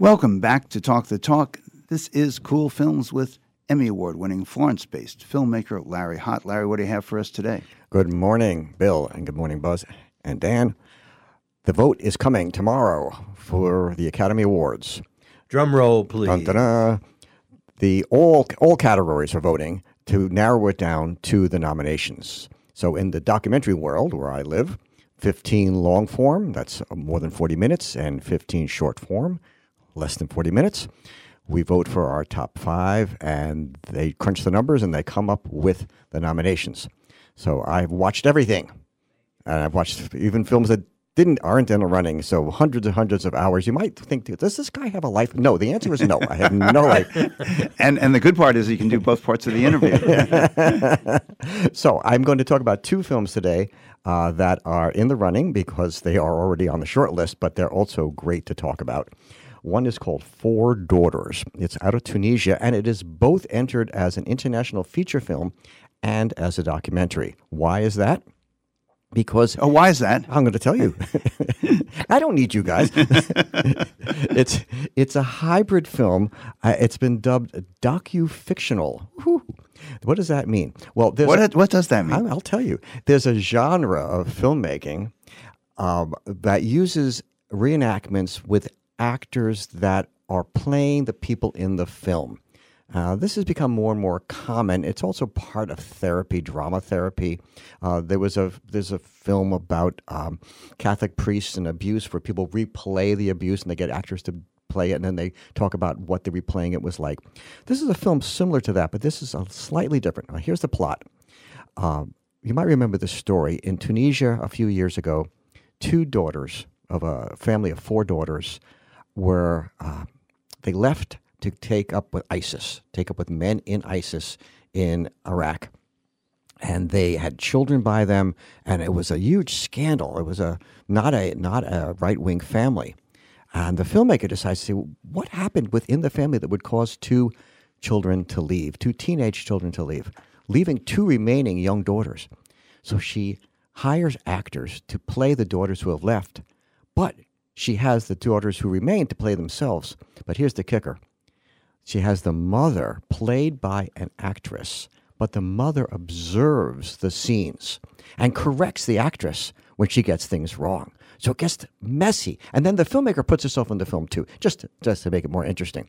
Welcome back to Talk the Talk. This is Cool Films with Emmy Award winning Florence based filmmaker Larry Hott. Larry, what do you have for us today? Good morning, Bill, and good morning, Buzz and Dan. The vote is coming tomorrow for the Academy Awards. Drum roll, please. Dun, dun, dun. The all all categories are voting to narrow it down to the nominations. So in the documentary world where I live, 15 long form, that's more than 40 minutes, and 15 short form, less than 40 minutes. We vote for our top five, and they crunch the numbers and they come up with the nominations. So I've watched everything, and I've watched even films that didn't aren't in a running. So hundreds and hundreds of hours. You might think, does this guy have a life? No, the answer is no. I have no life. And and the good part is you can do both parts of the interview. so I'm going to talk about two films today uh, that are in the running because they are already on the short list, but they're also great to talk about. One is called Four Daughters. It's out of Tunisia, and it is both entered as an international feature film and as a documentary. Why is that? Because oh, why is that? I'm going to tell you. I don't need you guys. it's it's a hybrid film. Uh, it's been dubbed docu-fictional. Whew. What does that mean? Well, What, a- what does that mean? I'll, I'll tell you. There's a genre of filmmaking um, that uses reenactments with actors that are playing the people in the film. Uh, this has become more and more common. It's also part of therapy, drama therapy. Uh, there was a there's a film about um, Catholic priests and abuse, where people replay the abuse and they get actors to play it, and then they talk about what the replaying it was like. This is a film similar to that, but this is a slightly different. Now, here's the plot. Um, you might remember this story in Tunisia a few years ago. Two daughters of a family of four daughters were uh, they left to take up with ISIS, take up with men in ISIS in Iraq, and they had children by them, and it was a huge scandal. It was a not a not a right wing family, and the filmmaker decides to see what happened within the family that would cause two children to leave, two teenage children to leave, leaving two remaining young daughters. So she hires actors to play the daughters who have left, but she has the daughters who remain to play themselves. But here's the kicker she has the mother played by an actress, but the mother observes the scenes and corrects the actress when she gets things wrong. So it gets messy. And then the filmmaker puts herself in the film too, just to, just to make it more interesting.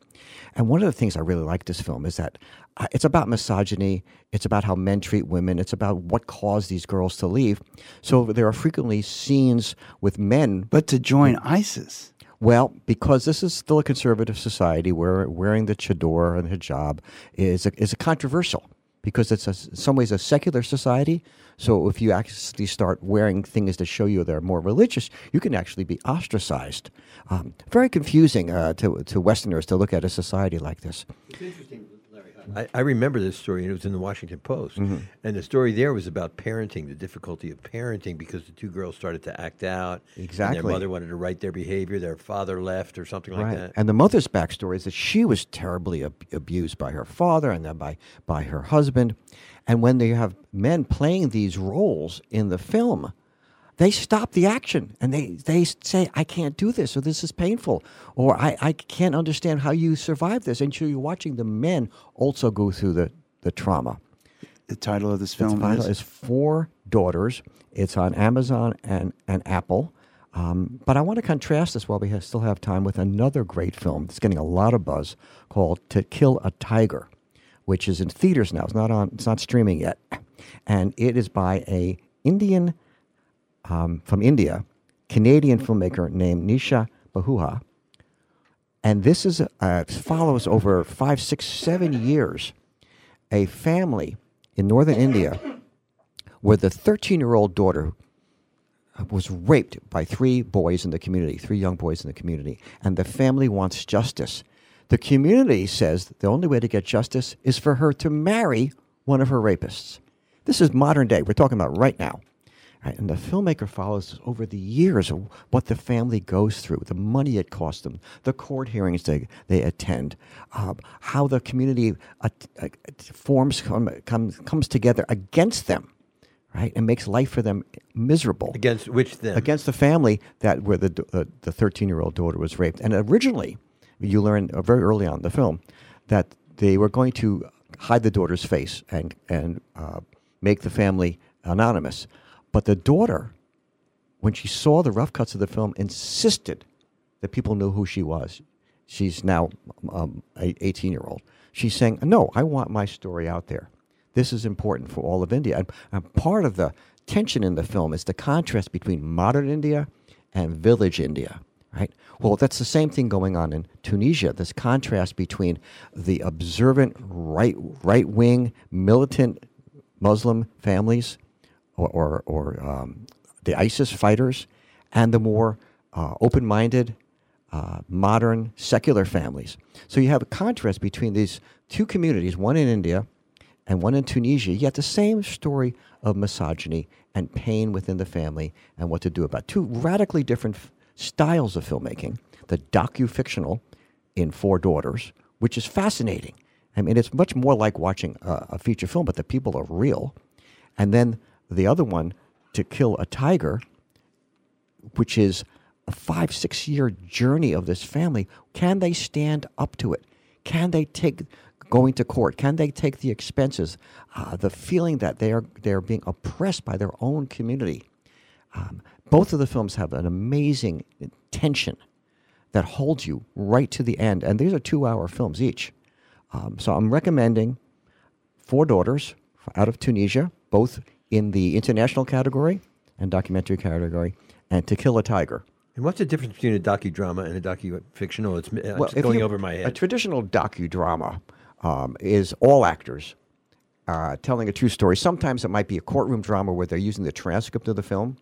And one of the things I really like this film is that uh, it's about misogyny, it's about how men treat women, it's about what caused these girls to leave. So there are frequently scenes with men but to join ISIS. well, because this is still a conservative society where wearing the chador and hijab is a, is a controversial because it's a, in some ways a secular society. So if you actually start wearing things that show you they're more religious, you can actually be ostracized. Um, very confusing uh, to, to Westerners to look at a society like this. I, I remember this story, and it was in the Washington Post. Mm-hmm. And the story there was about parenting, the difficulty of parenting, because the two girls started to act out. and Exactly. their mother wanted to right their behavior. Their father left, or something like that. And the mother's backstory is that she was terribly ab- abused by her father and then by, by her husband. And when they have men playing these roles in the film, they stop the action and they, they say, I can't do this, or this is painful, or I, I can't understand how you survive this. And so you're watching the men also go through the, the trauma. The title of this film title is, is Four Daughters. It's on Amazon and, and Apple. Um, but I want to contrast this while we have, still have time with another great film that's getting a lot of buzz called To Kill a Tiger, which is in theaters now. It's not on. It's not streaming yet, and it is by a Indian um, from India, Canadian filmmaker named Nisha Pahuja. And this is uh, follows over five, six, seven years a family in northern India where the 13 year old daughter was raped by three boys in the community, three young boys in the community, and the family wants justice. The community says the only way to get justice is for her to marry one of her rapists. This is modern day. We're talking about right now. Right, and the filmmaker follows over the years of what the family goes through, the money it costs them, the court hearings they, they attend, uh, how the community uh, uh, forms come, comes comes together against them, right, and makes life for them miserable Against which then? against the family that where the the thirteen year old daughter was raped. And originally, you learn uh, very early on in the film that they were going to hide the daughter's face and and uh, make the family anonymous. But the daughter, when she saw the rough cuts of the film, insisted that people knew who she was. She's now um, a 18 year old. She's saying, "No, I want my story out there. This is important for all of India." And, and part of the tension in the film is the contrast between modern India and village India right? Well, that's the same thing going on in Tunisia. This contrast between the observant right right wing militant Muslim families, or or, or um, the ISIS fighters, and the more uh, open minded. Uh, modern secular families. So you have a contrast between these two communities, one in India and one in Tunisia, yet the same story of misogyny and pain within the family and what to do about two radically different styles of filmmaking, the docu-fictional in Four Daughters, which is fascinating. I mean, it's much more like watching a, a feature film, but the people are real. And then the other one, To Kill a Tiger, which is a five, six year journey of this family. Can they stand up to it? Can they take going to court? Can they take the expenses? Uh, the feeling that they are they're being oppressed by their own community. Um, both of the films have an amazing tension that holds you right to the end, and these are two-hour films each. Um, so I'm recommending Four Daughters out of Tunisia, both in the international category and documentary category, and To Kill a Tiger. And what's the difference between a docudrama and a docu-fictional? It's, uh, Well, going you- over my head. A traditional docudrama um, is all actors uh, telling a true story. Sometimes it might be a courtroom drama where they're using the transcript of the film,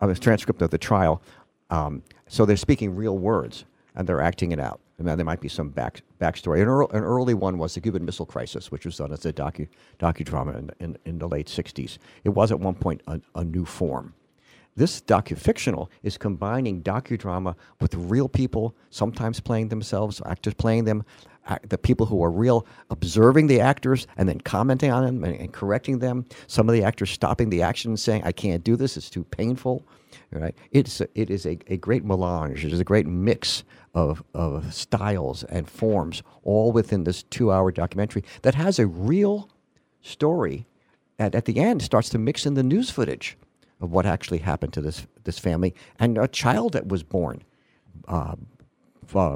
uh, the transcript of the trial. Um, so they're speaking real words and they're acting it out. And then there might be some back backstory. An, earl, an early one was the Cuban Missile Crisis, which was done as a docu docudrama in, in, in the late '60s. It was at one point a, a new form. This docu-fictional is combining docudrama with real people, sometimes playing themselves, actors playing them, the people who are real, observing the actors and then commenting on them and, and correcting them. Some of the actors stopping the action and saying, "I can't do this; it's too painful." Right? It's a, it is a, a great melange. It is a great mix of of styles and forms, all within this two-hour documentary that has a real story and at the end starts to mix in the news footage of what actually happened to this this family and a child that was born uh,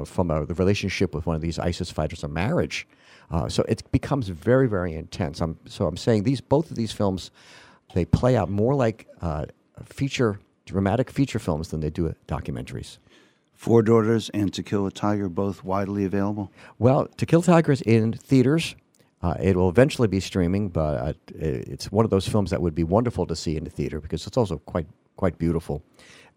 from a, the relationship with one of these ISIS fighters, a marriage. Uh, so it becomes very very intense. I'm, so I'm saying these both of these films they play out more like uh, feature dramatic feature films than they do documentaries. Four Daughters and To Kill a Tiger, both widely available. Well, To Kill Tigers in theaters. Uh, it will eventually be streaming, but uh, it's one of those films that would be wonderful to see in the theater because it's also quite quite beautiful.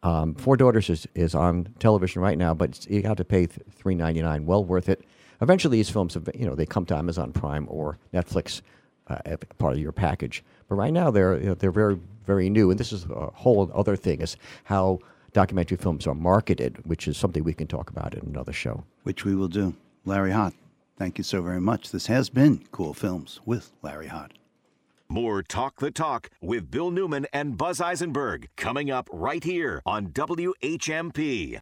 Um, Four Daughters is, is on television right now, but you have to pay three ninety nine. Well worth it. Eventually, these films, have, you know, they come to Amazon Prime or Netflix, uh, part of your package. But right now, they're you know, they're very very new, and this is a whole other thing: is how documentary films are marketed, which is something we can talk about in another show. which we will do. Larry Hott, thank you so very much. This has been Cool Films with Larry Hott. More Talk the Talk with Bill Newman and Buzz Eisenberg coming up right here on WHMP.